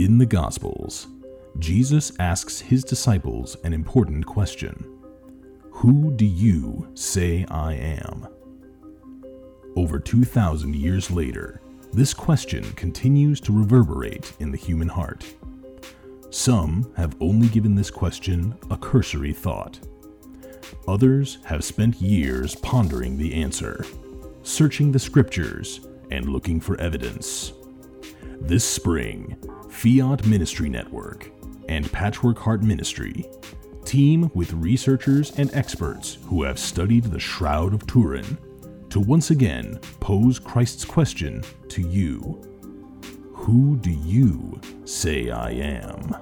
In the Gospels, Jesus asks his disciples an important question Who do you say I am? Over 2,000 years later, this question continues to reverberate in the human heart. Some have only given this question a cursory thought. Others have spent years pondering the answer, searching the scriptures, and looking for evidence. This spring, Fiat Ministry Network and Patchwork Heart Ministry team with researchers and experts who have studied the Shroud of Turin to once again pose Christ's question to you Who do you say I am?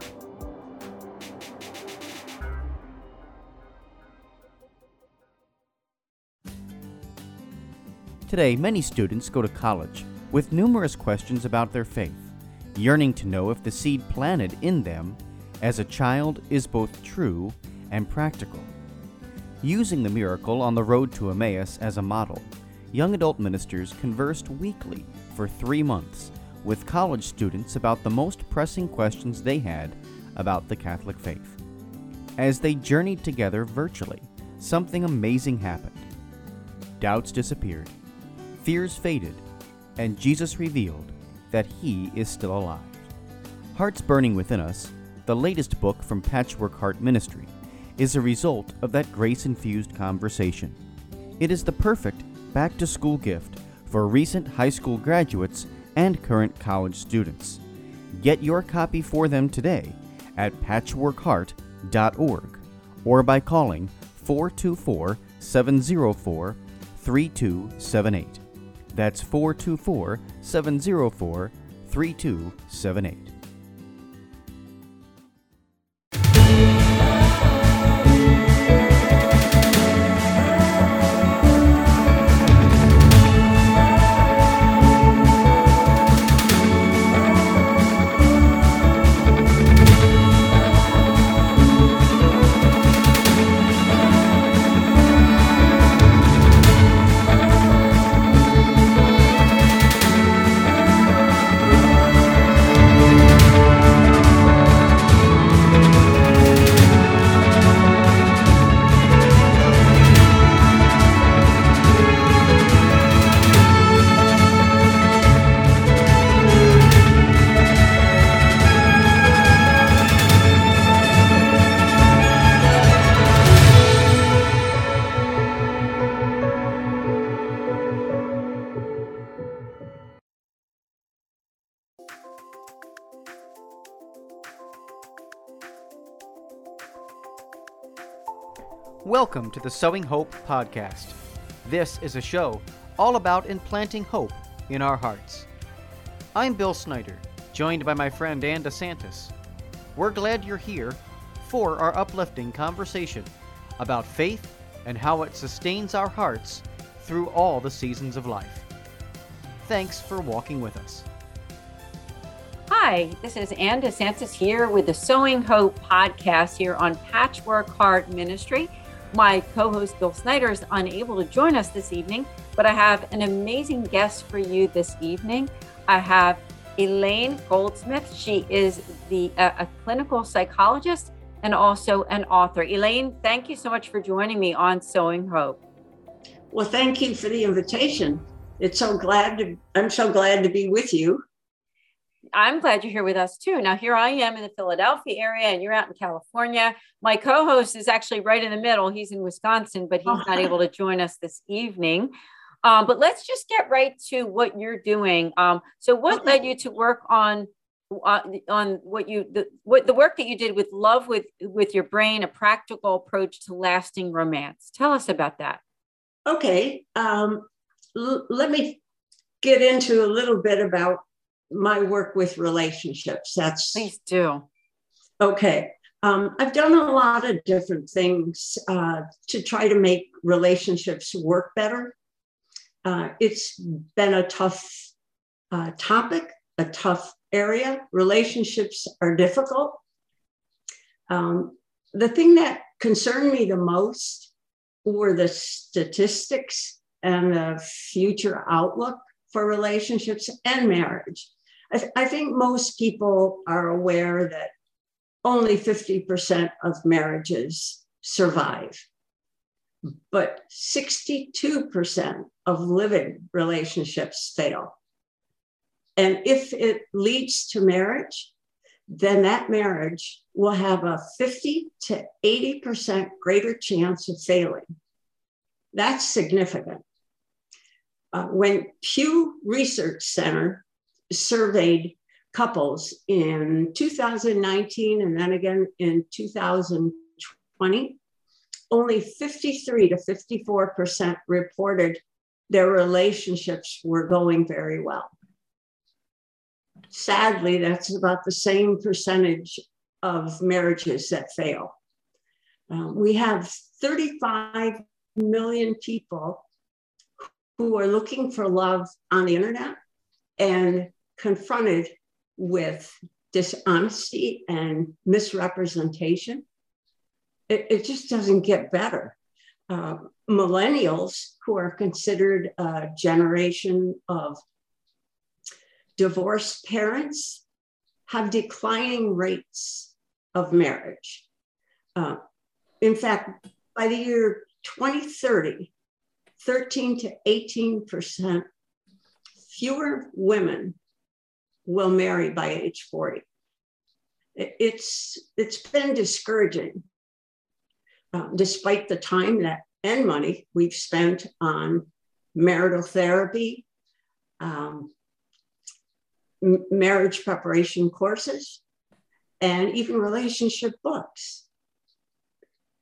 Today, many students go to college with numerous questions about their faith, yearning to know if the seed planted in them as a child is both true and practical. Using the miracle on the road to Emmaus as a model, young adult ministers conversed weekly for three months with college students about the most pressing questions they had about the Catholic faith. As they journeyed together virtually, something amazing happened. Doubts disappeared, fears faded, and Jesus revealed that He is still alive. Hearts Burning Within Us, the latest book from Patchwork Heart Ministry, is a result of that grace infused conversation. It is the perfect back to school gift for recent high school graduates and current college students. Get your copy for them today at patchworkheart.org or by calling 424 704 3278. That's 424 704 3278. Welcome to the Sowing Hope podcast. This is a show all about implanting hope in our hearts. I'm Bill Snyder, joined by my friend Ann DeSantis. We're glad you're here for our uplifting conversation about faith and how it sustains our hearts through all the seasons of life. Thanks for walking with us. Hi, this is Ann DeSantis here with the Sowing Hope podcast here on Patchwork Heart Ministry. My co host Bill Snyder is unable to join us this evening, but I have an amazing guest for you this evening. I have Elaine Goldsmith. She is the uh, a clinical psychologist and also an author. Elaine, thank you so much for joining me on Sowing Hope. Well, thank you for the invitation. It's so glad to I'm so glad to be with you. I'm glad you're here with us too. Now, here I am in the Philadelphia area, and you're out in California. My co host is actually right in the middle. He's in Wisconsin, but he's not able to join us this evening. Um, but let's just get right to what you're doing. Um, so, what led you to work on uh, on what you the what the work that you did with love with with your brain, a practical approach to lasting romance? Tell us about that. Okay, um, l- let me get into a little bit about my work with relationships. That's please do. Okay. Um, I've done a lot of different things uh, to try to make relationships work better. Uh, it's been a tough uh, topic, a tough area. Relationships are difficult. Um, the thing that concerned me the most were the statistics and the future outlook for relationships and marriage. I, th- I think most people are aware that only 50% of marriages survive, but 62% of living relationships fail. And if it leads to marriage, then that marriage will have a 50 to 80% greater chance of failing. That's significant. Uh, when Pew Research Center surveyed couples in 2019 and then again in 2020, only 53 to 54% reported their relationships were going very well. Sadly, that's about the same percentage of marriages that fail. Um, we have 35 million people who are looking for love on the internet and confronted with dishonesty and misrepresentation. It, it just doesn't get better. Uh, millennials, who are considered a generation of divorced parents, have declining rates of marriage. Uh, in fact, by the year 2030, 13 to 18% fewer women will marry by age 40. It's, it's been discouraging, uh, despite the time that and money we've spent on marital therapy, um, marriage preparation courses, and even relationship books.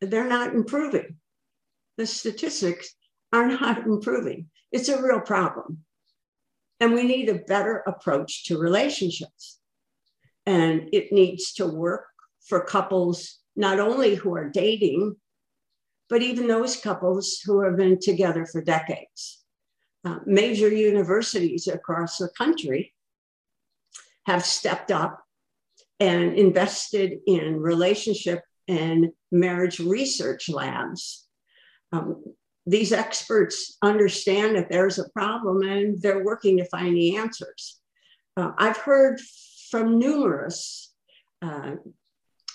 They're not improving. The statistics are not improving. It's a real problem. And we need a better approach to relationships. And it needs to work for couples, not only who are dating, but even those couples who have been together for decades. Uh, major universities across the country have stepped up and invested in relationship and marriage research labs. Um, these experts understand that there's a problem and they're working to find the answers. Uh, I've heard from numerous uh,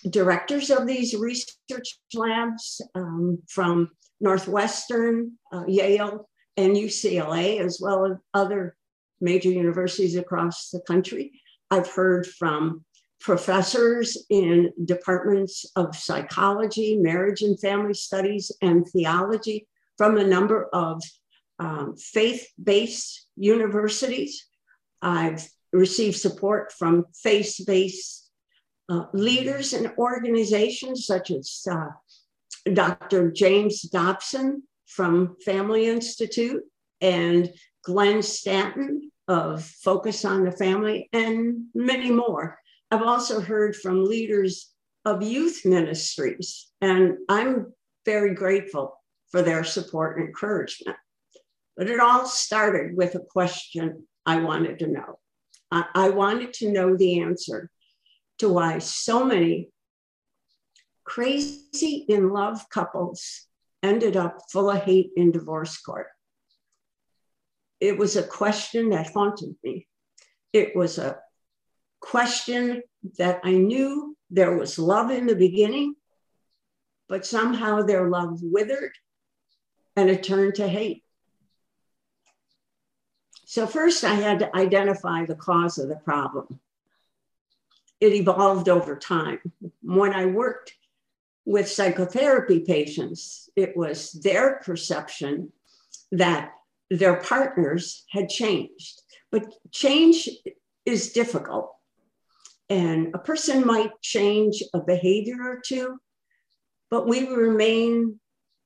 directors of these research labs um, from Northwestern, uh, Yale, and UCLA, as well as other major universities across the country. I've heard from professors in departments of psychology, marriage and family studies, and theology from a number of um, faith based universities. I've received support from faith based uh, leaders and organizations such as uh, Dr. James Dobson from Family Institute and Glenn Stanton of Focus on the Family, and many more. I've also heard from leaders of youth ministries, and I'm very grateful for their support and encouragement. But it all started with a question I wanted to know. I, wanted to know the answer to why so many crazy in love couples ended up full of hate in divorce court. It was a question that haunted me. It was a question that I knew there was love in the beginning, but somehow their love withered and it turned to hate. So, first, I had to identify the cause of the problem. It evolved over time. When I worked with psychotherapy patients, it was their perception that their partners had changed. But change is difficult. And a person might change a behavior or two, but we remain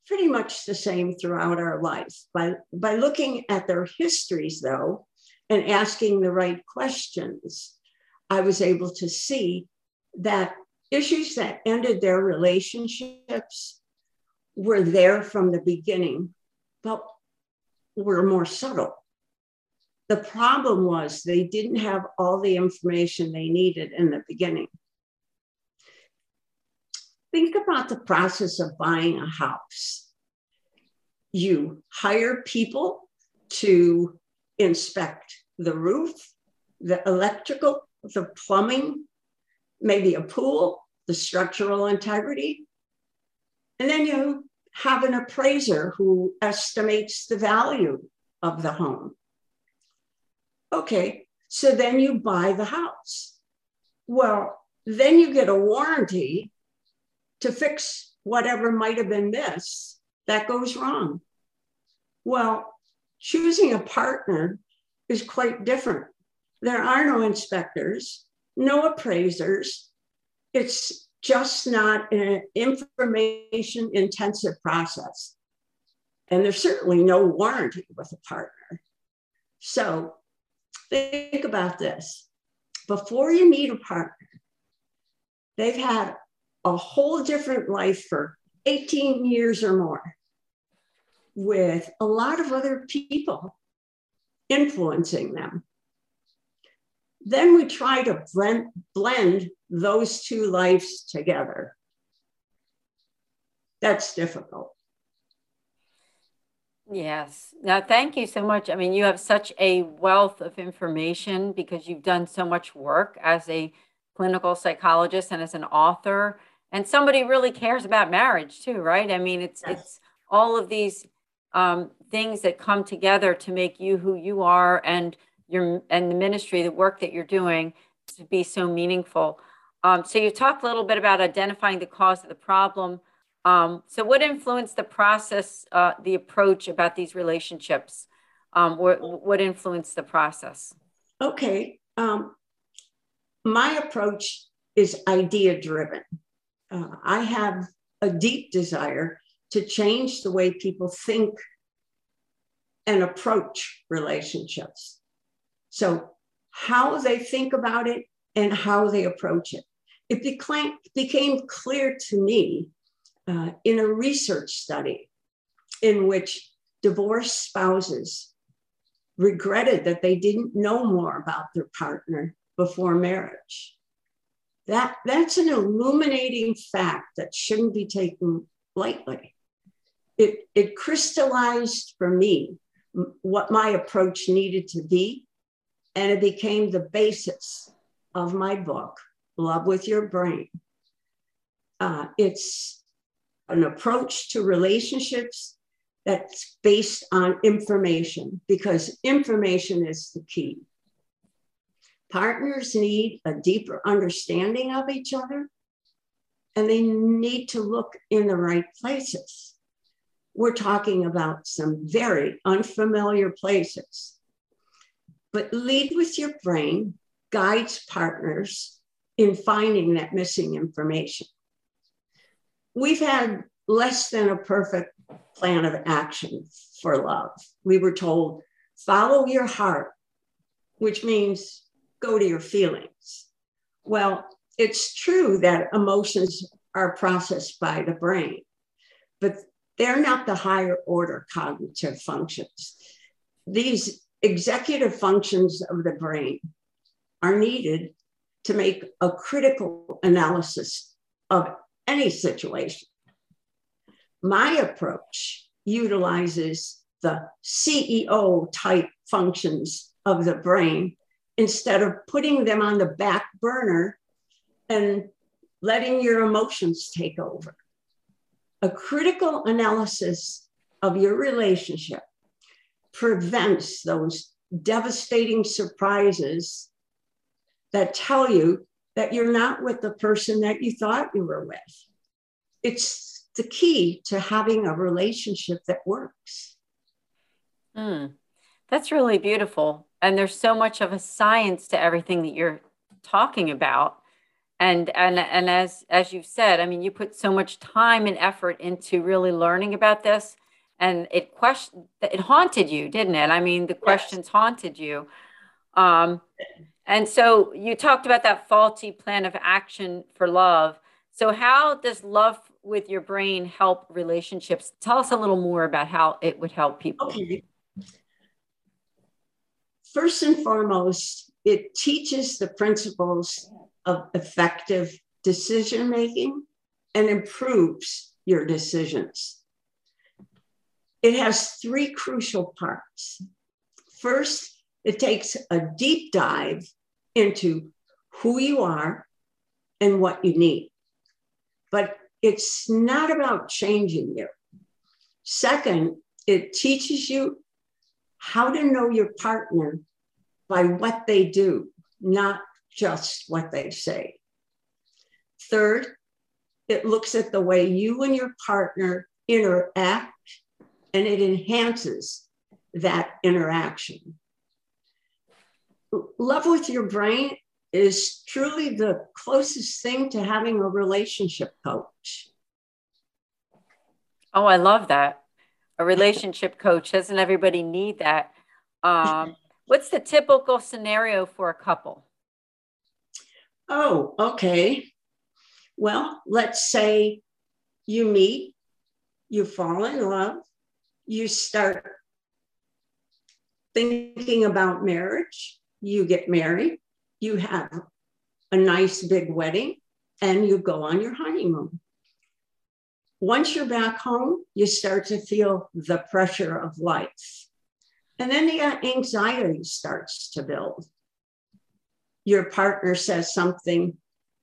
pretty much the same throughout our life. By, by looking at their histories, though, and asking the right questions, I was able to see that issues that ended their relationships were there from the beginning, but were more subtle. The problem was they didn't have all the information they needed in the beginning think about the process of buying a house. You hire people to inspect the roof, the electrical, the plumbing, maybe a pool, the structural integrity. And then you have an appraiser who estimates the value of the home. Okay, so then you buy the house. Well, then you get a warranty to fix whatever might have been missed that goes wrong. Well, choosing a partner is quite different. There are no inspectors, no appraisers. It's just not an information intensive process. And there's certainly no warranty with a partner. So think about this before you meet a partner, they've had a whole different life for 18 years or more with a lot of other people influencing them. Then we try to blend, blend those two lives together. That's difficult. Yes. Now, thank you so much. I mean, you have such a wealth of information because you've done so much work as a clinical psychologist and as an author, and somebody really cares about marriage too, right? I mean, it's yes. it's all of these um, things that come together to make you who you are, and your and the ministry, the work that you're doing, to be so meaningful. Um, so you talked a little bit about identifying the cause of the problem um, so, what influenced the process, uh, the approach about these relationships? Um, what, what influenced the process? Okay. Um, my approach is idea driven. Uh, I have a deep desire to change the way people think and approach relationships. So, how they think about it and how they approach it. It became, became clear to me uh, in a research study in which divorced spouses regretted that they didn't know more about their partner before marriage. That, that's an illuminating fact that shouldn't be taken lightly. It, it crystallized for me what my approach needed to be, and it became the basis of my book, Love with Your Brain. Uh, it's an approach to relationships that's based on information because information is the key. Partners need a deeper understanding of each other and they need to look in the right places. We're talking about some very unfamiliar places. But lead with your brain guides partners in finding that missing information we've had less than a perfect plan of action for love. We were told, follow your heart, which means go to your feelings. Well, it's true that emotions are processed by the brain, but they're not the higher order cognitive functions. These executive functions of the brain are needed to make a critical analysis of any situation. My approach utilizes the CEO type functions of the brain instead of putting them on the back burner and letting your emotions take over. A critical analysis of your relationship prevents those devastating surprises that tell you that you're not with the person that you thought you were with. It's the key to having a relationship that works. Mm, that's really beautiful. And there's so much of a science to everything that you're talking about. And and and as as you said, I mean, you put so much time and effort into really learning about this, and it question it haunted you, didn't it? I mean, the questions yes. haunted you. Um, and so you talked about that faulty plan of action for love. So, how does love with your brain help relationships? Tell us a little more about how it would help people. Okay. First and foremost, it teaches the principles of effective decision making and improves your decisions. It has three crucial parts. First, It takes a deep dive into who you are and what you need. But it's not about changing you. Second, it teaches you how to know your partner by what they do, not just what they say. Third, it looks at the way you and your partner interact and it enhances that interaction. Love with your brain is truly the closest thing to having a relationship coach. Oh, I love that. A relationship coach. Doesn't everybody need that? Um, what's the typical scenario for a couple? Oh, okay. Well, let's say you meet, you fall in love, you start thinking about marriage, you get married, you have a nice big wedding, and you go on your honeymoon. Once you're back home, you start to feel the pressure of life. And then the anxiety starts to build. Your partner says something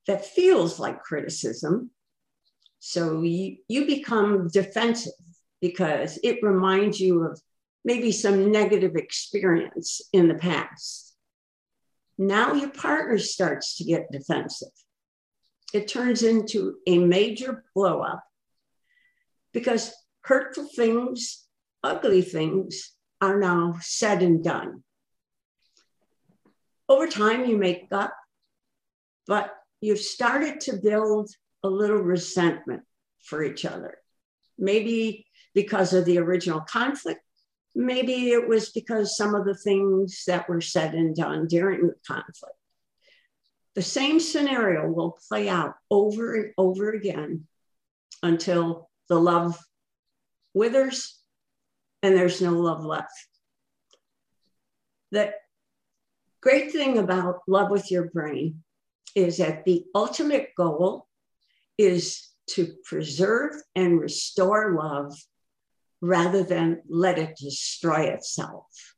that feels like criticism. So you, you become defensive because it reminds you of maybe some negative experience in the past. Now your partner starts to get defensive. It turns into a major blowup because hurtful things, ugly things are now said and done. Over time, you make up, but you've started to build a little resentment for each other. Maybe because of the original conflict, maybe it was because some of the things that were said and done during the conflict. The same scenario will play out over and over again until the love withers and there's no love left. The great thing about love with your brain is that the ultimate goal is to preserve and restore love rather than let it destroy itself.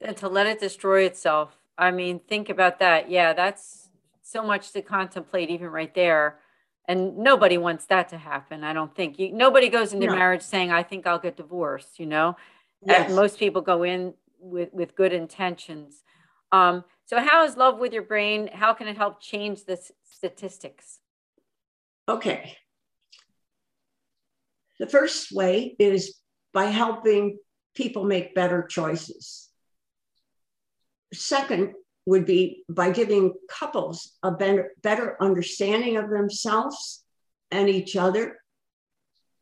And to let it destroy itself. I mean, think about that. Yeah, that's so much to contemplate, even right there and nobody wants that to happen i don't think. You, nobody goes into no. marriage saying i think i'll get divorced you know? Yes. most people go in with with good intentions. Um, so how is love with your brain how can it help change the statistics? Okay. The first way is by helping people make better choices. Second would be by giving couples a better, better understanding of themselves and each other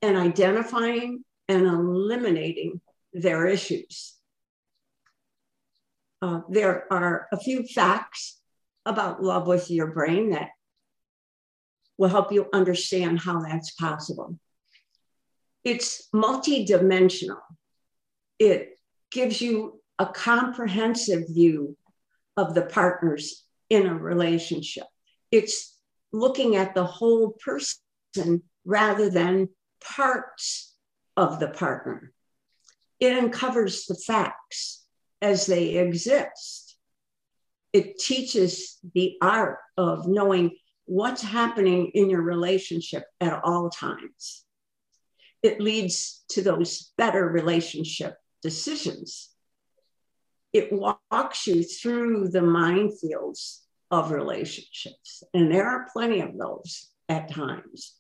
and identifying and eliminating their issues. Uh, there are a few facts about love with your brain that will help you understand how that's possible. It's multidimensional. It gives you a comprehensive view of the partners in a relationship. It's looking at the whole person rather than parts of the partner. It uncovers the facts as they exist. It teaches the art of knowing what's happening in your relationship at all times. It leads to those better relationship decisions it walks you through the minefields of relationships. And there are plenty of those at times.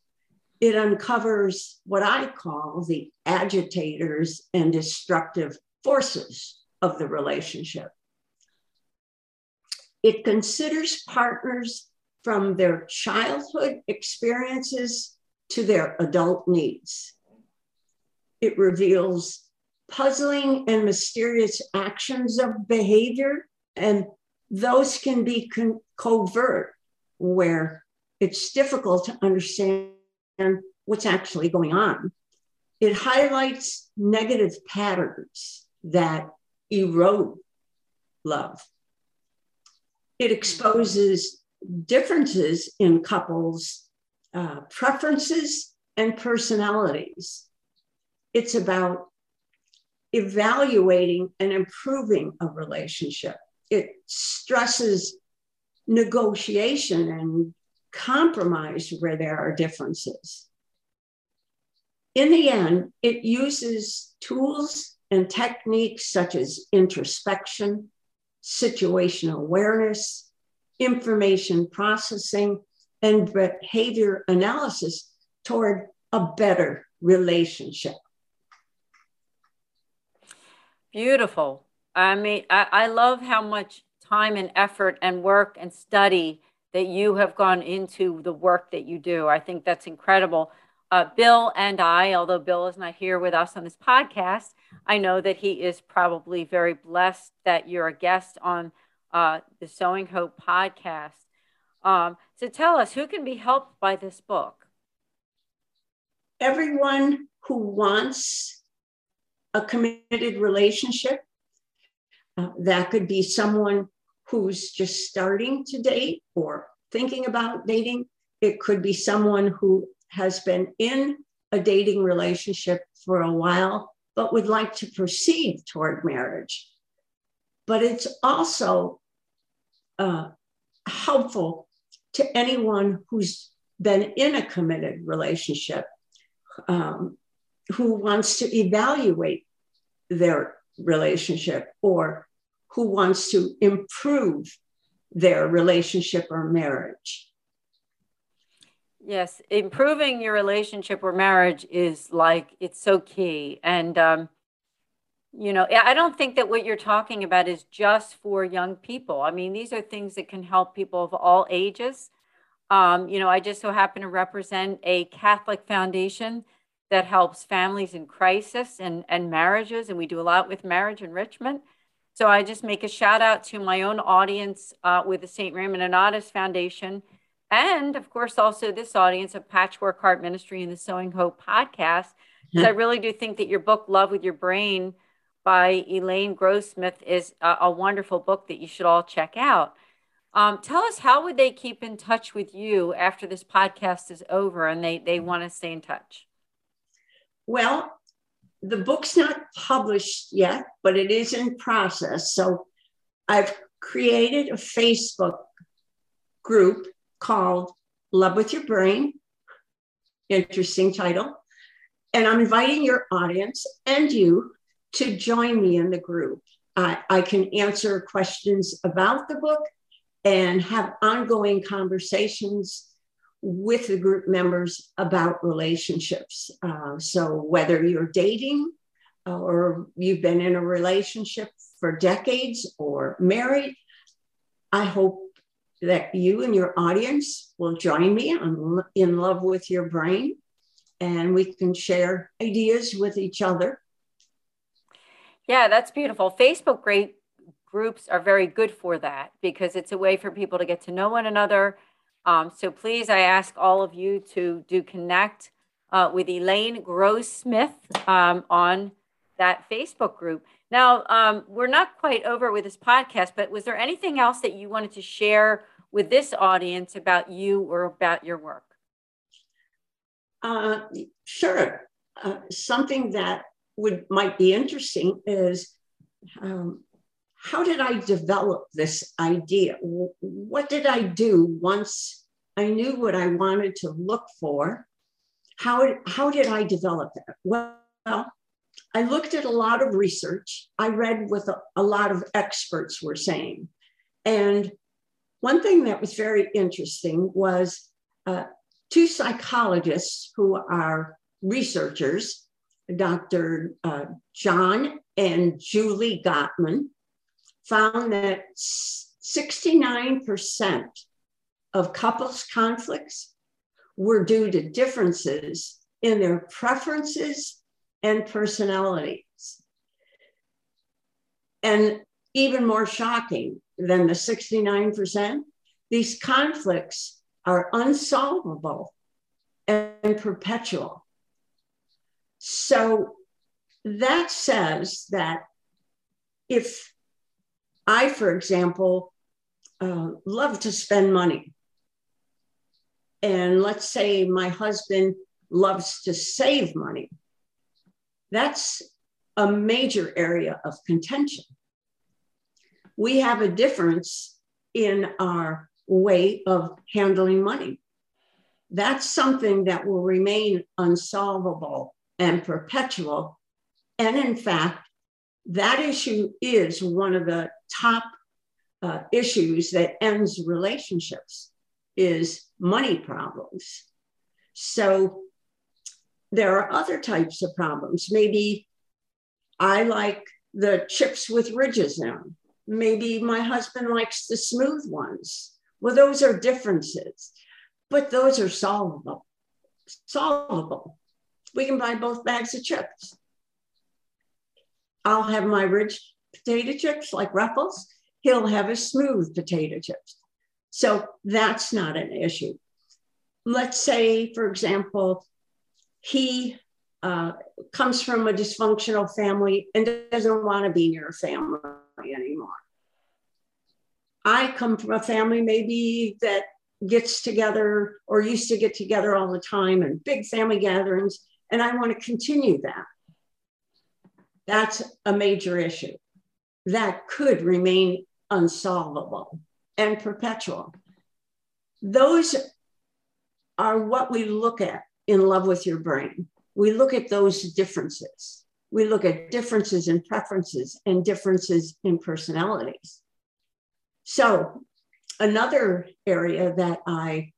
It uncovers what I call the agitators and destructive forces of the relationship. It considers partners from their childhood experiences to their adult needs. It reveals puzzling and mysterious actions of behavior, and those can be con- covert, where it's difficult to understand what's actually going on. It highlights negative patterns that erode love. It exposes differences in couples' uh, preferences and personalities. It's about evaluating and improving a relationship. It stresses negotiation and compromise where there are differences. In the end, it uses tools and techniques such as introspection, situational awareness, information processing, and behavior analysis toward a better relationship. Beautiful. I mean, I, I love how much time and effort and work and study that you have gone into the work that you do. I think that's incredible. Uh, Bill and I, although Bill is not here with us on this podcast, I know that he is probably very blessed that you're a guest on uh, the Sowing Hope podcast. Um, so tell us, who can be helped by this book? Everyone who wants a committed relationship. Uh, that could be someone who's just starting to date or thinking about dating. It could be someone who has been in a dating relationship for a while, but would like to proceed toward marriage. But it's also uh, helpful to anyone who's been in a committed relationship um, who wants to evaluate their relationship or who wants to improve their relationship or marriage. Yes, improving your relationship or marriage is like it's so key. And, um, you know, I don't think that what you're talking about is just for young people. I mean, these are things that can help people of all ages. Um, you know, I just so happen to represent a Catholic foundation that helps families in crisis and, and marriages. And we do a lot with marriage enrichment. So I just make a shout out to my own audience uh, with the St. Raymond Nonnatus Foundation. And of course, also this audience of Patchwork Heart Ministry and the Sowing Hope podcast. Because I really do think that your book, Love with Your Brain by Elaine Grossmith, is a, a wonderful book that you should all check out. Um, tell us how would they keep in touch with you after this podcast is over and they, they want to stay in touch? Well, the book's not published yet, but it is in process. So I've created a Facebook group called Love with Your Brain. Interesting title. And I'm inviting your audience and you to join me in the group. I, I can answer questions about the book and have ongoing conversations with the group members about relationships. Uh, so, whether you're dating or you've been in a relationship for decades or married, I hope that you and your audience will join me on In Love with Your Brain and we can share ideas with each other. Yeah, that's beautiful. Facebook great groups are very good for that because it's a way for people to get to know one another um, so please, I ask all of you to do connect uh, with Elaine Grossmith um, on that Facebook group. Now, um, we're not quite over with this podcast, but was there anything else that you wanted to share with this audience about you or about your work? Uh, sure. Uh, something that would might be interesting is um, how did I develop this idea? What did I do once I knew what I wanted to look for? How, how did I develop that? Well, I looked at a lot of research. I read what a, a lot of experts were saying. And one thing that was very interesting was uh, two psychologists who are researchers, Dr. Uh, John and Julie Gottman, found that 69% of couples conflicts were due to differences in their preferences and personalities. And even more shocking than the 69%, these conflicts are unsolvable and perpetual. So that says that if I, for example, uh, love to spend money. And let's say my husband loves to save money. That's a major area of contention. We have a difference in our way of handling money. That's something that will remain unsolvable and perpetual. And in fact, that issue is one of the top uh, issues that ends relationships is money problems. So there are other types of problems. Maybe I like the chips with ridges in them. Maybe my husband likes the smooth ones. Well, those are differences, but those are solvable. Solvable. We can buy both bags of chips. I'll have my rich potato chips like Ruffles. He'll have his smooth potato chips. So that's not an issue. Let's say, for example, he uh, comes from a dysfunctional family and doesn't want to be near a family anymore. I come from a family maybe that gets together or used to get together all the time and big family gatherings, and I want to continue that. That's a major issue that could remain unsolvable and perpetual. Those are what we look at in Love with Your Brain. We look at those differences. We look at differences in preferences and differences in personalities. So, another area that I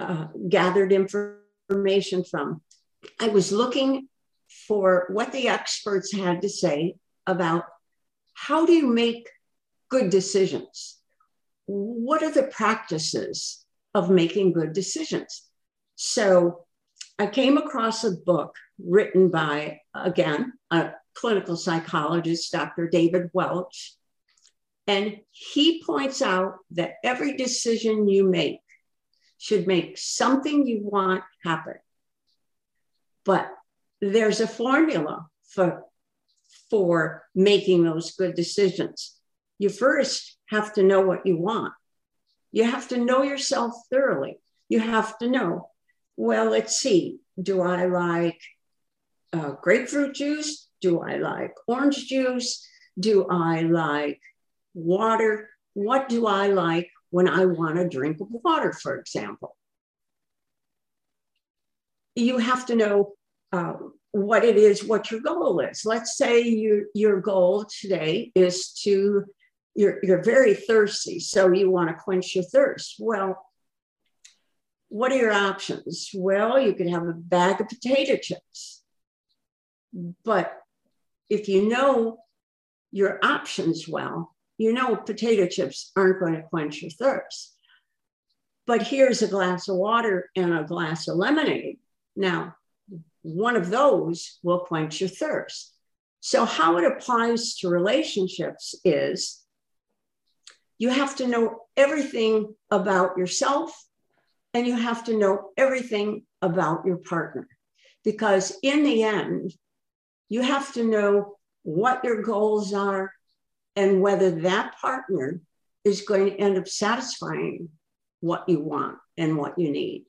uh, gathered information from, I was looking for what the experts had to say about how do you make good decisions? What are the practices of making good decisions? So I came across a book written by, again, a clinical psychologist, Dr. David Welch. And he points out that every decision you make should make something you want happen. But there's a formula for, for making those good decisions. You first have to know what you want. You have to know yourself thoroughly. You have to know, well, let's see, do I like uh, grapefruit juice? Do I like orange juice? Do I like water? What do I like when I want a drink of water, for example? You have to know um, what it is, what your goal is. Let's say your, your goal today is to, you're, you're very thirsty, so you want to quench your thirst. Well, what are your options? Well, you could have a bag of potato chips. But if you know your options well, you know potato chips aren't going to quench your thirst. But here's a glass of water and a glass of lemonade. Now, one of those will quench your thirst. So, how it applies to relationships is you have to know everything about yourself and you have to know everything about your partner. Because in the end, you have to know what your goals are and whether that partner is going to end up satisfying what you want and what you need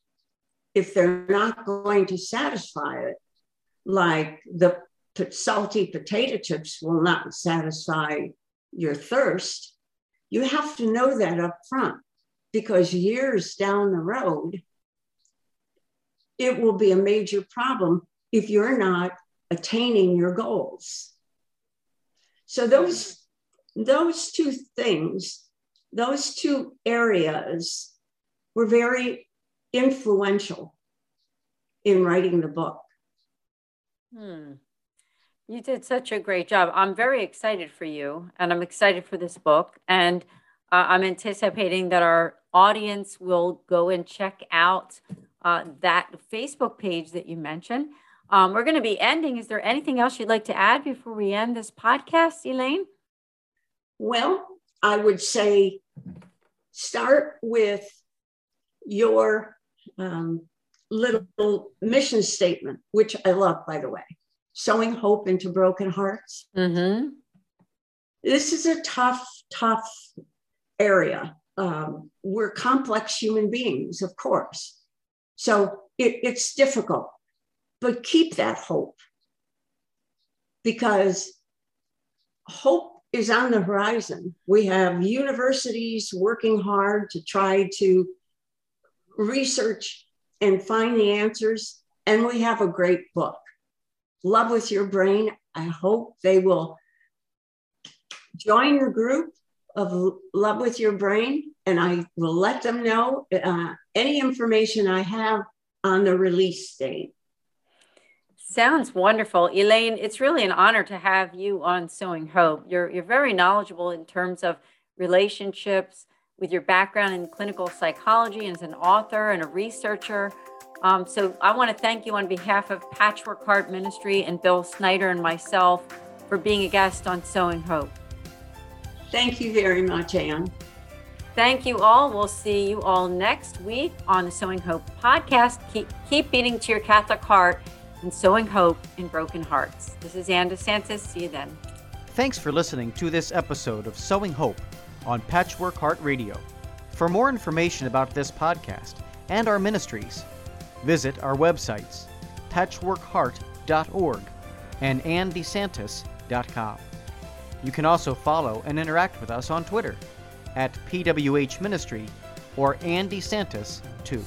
if they're not going to satisfy it, like the salty potato chips will not satisfy your thirst, you have to know that up front because years down the road, it will be a major problem if you're not attaining your goals. So those those two things, those two areas were very influential in writing the book. Hmm. You did such a great job. I'm very excited for you, and I'm excited for this book. And uh, I'm anticipating that our audience will go and check out uh, that Facebook page that you mentioned. Um, we're going to be ending. Is there anything else you'd like to add before we end this podcast, Elaine? Well, I would say start with your um, little mission statement, which I love, by the way sowing hope into broken hearts. Mm-hmm. This is a tough, tough area. Um, we're complex human beings, of course. So it, it's difficult, but keep that hope because hope is on the horizon. We have universities working hard to try to research and find the answers. And we have a great book, Love with Your Brain. I hope they will join the group of Love with Your Brain, and I will let them know uh, any information I have on the release date. Sounds wonderful. Elaine, it's really an honor to have you on Sowing Hope. You're, you're very knowledgeable in terms of relationships with your background in clinical psychology and as an author and a researcher. Um, so I want to thank you on behalf of Patchwork Heart Ministry and Bill Snyder and myself for being a guest on Sowing Hope. Thank you very much, Anne. Thank you all. We'll see you all next week on the Sowing Hope podcast. Keep, keep beating to your Catholic heart and sowing hope in broken hearts. This is Ann DeSantis. See you then. Thanks for listening to this episode of Sowing Hope on Patchwork Heart Radio. For more information about this podcast and our ministries, visit our websites patchworkheart.org and andesantis.com. You can also follow and interact with us on Twitter at PWH Ministry or Ann DeSantis 2.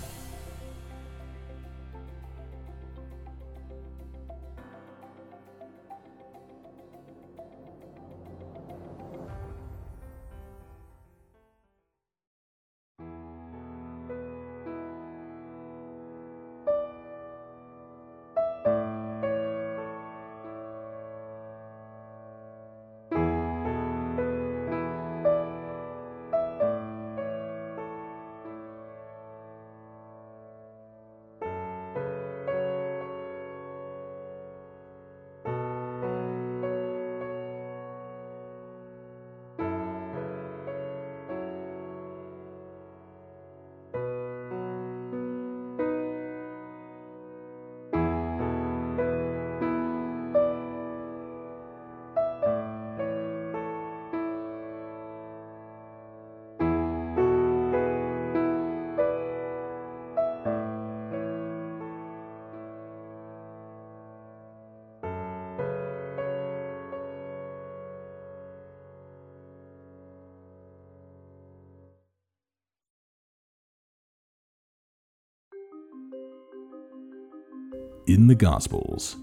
In the Gospels,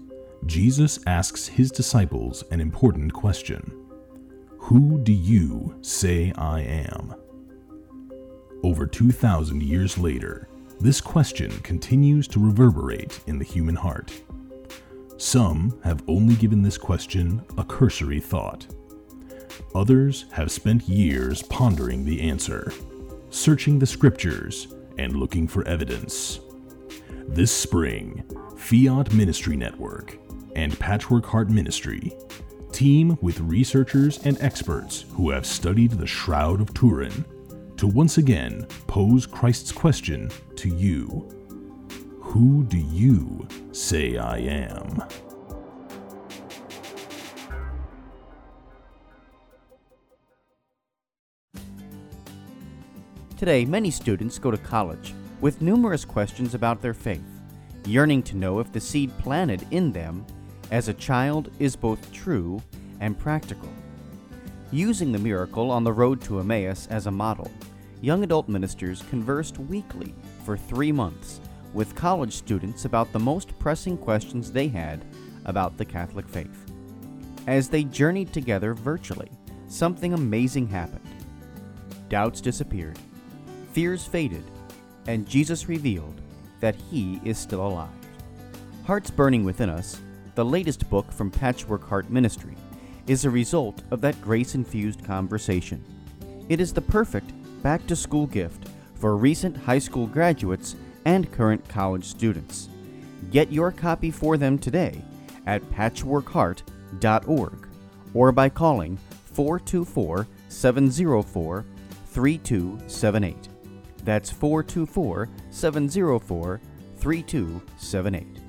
Jesus asks his disciples an important question Who do you say I am? Over 2,000 years later, this question continues to reverberate in the human heart. Some have only given this question a cursory thought. Others have spent years pondering the answer, searching the scriptures, and looking for evidence. This spring, Fiat Ministry Network and Patchwork Heart Ministry team with researchers and experts who have studied the Shroud of Turin to once again pose Christ's question to you Who do you say I am? Today, many students go to college with numerous questions about their faith, yearning to know if the seed planted in them as a child is both true and practical. Using the miracle on the road to Emmaus as a model, young adult ministers conversed weekly for three months with college students about the most pressing questions they had about the Catholic faith. As they journeyed together virtually, something amazing happened. Doubts disappeared, fears faded, and Jesus revealed that he is still alive. Hearts Burning Within Us, the latest book from Patchwork Heart Ministry, is a result of that grace infused conversation. It is the perfect back to school gift for recent high school graduates and current college students. Get your copy for them today at patchworkheart.org or by calling 424 704 3278. That's 424 704 3278.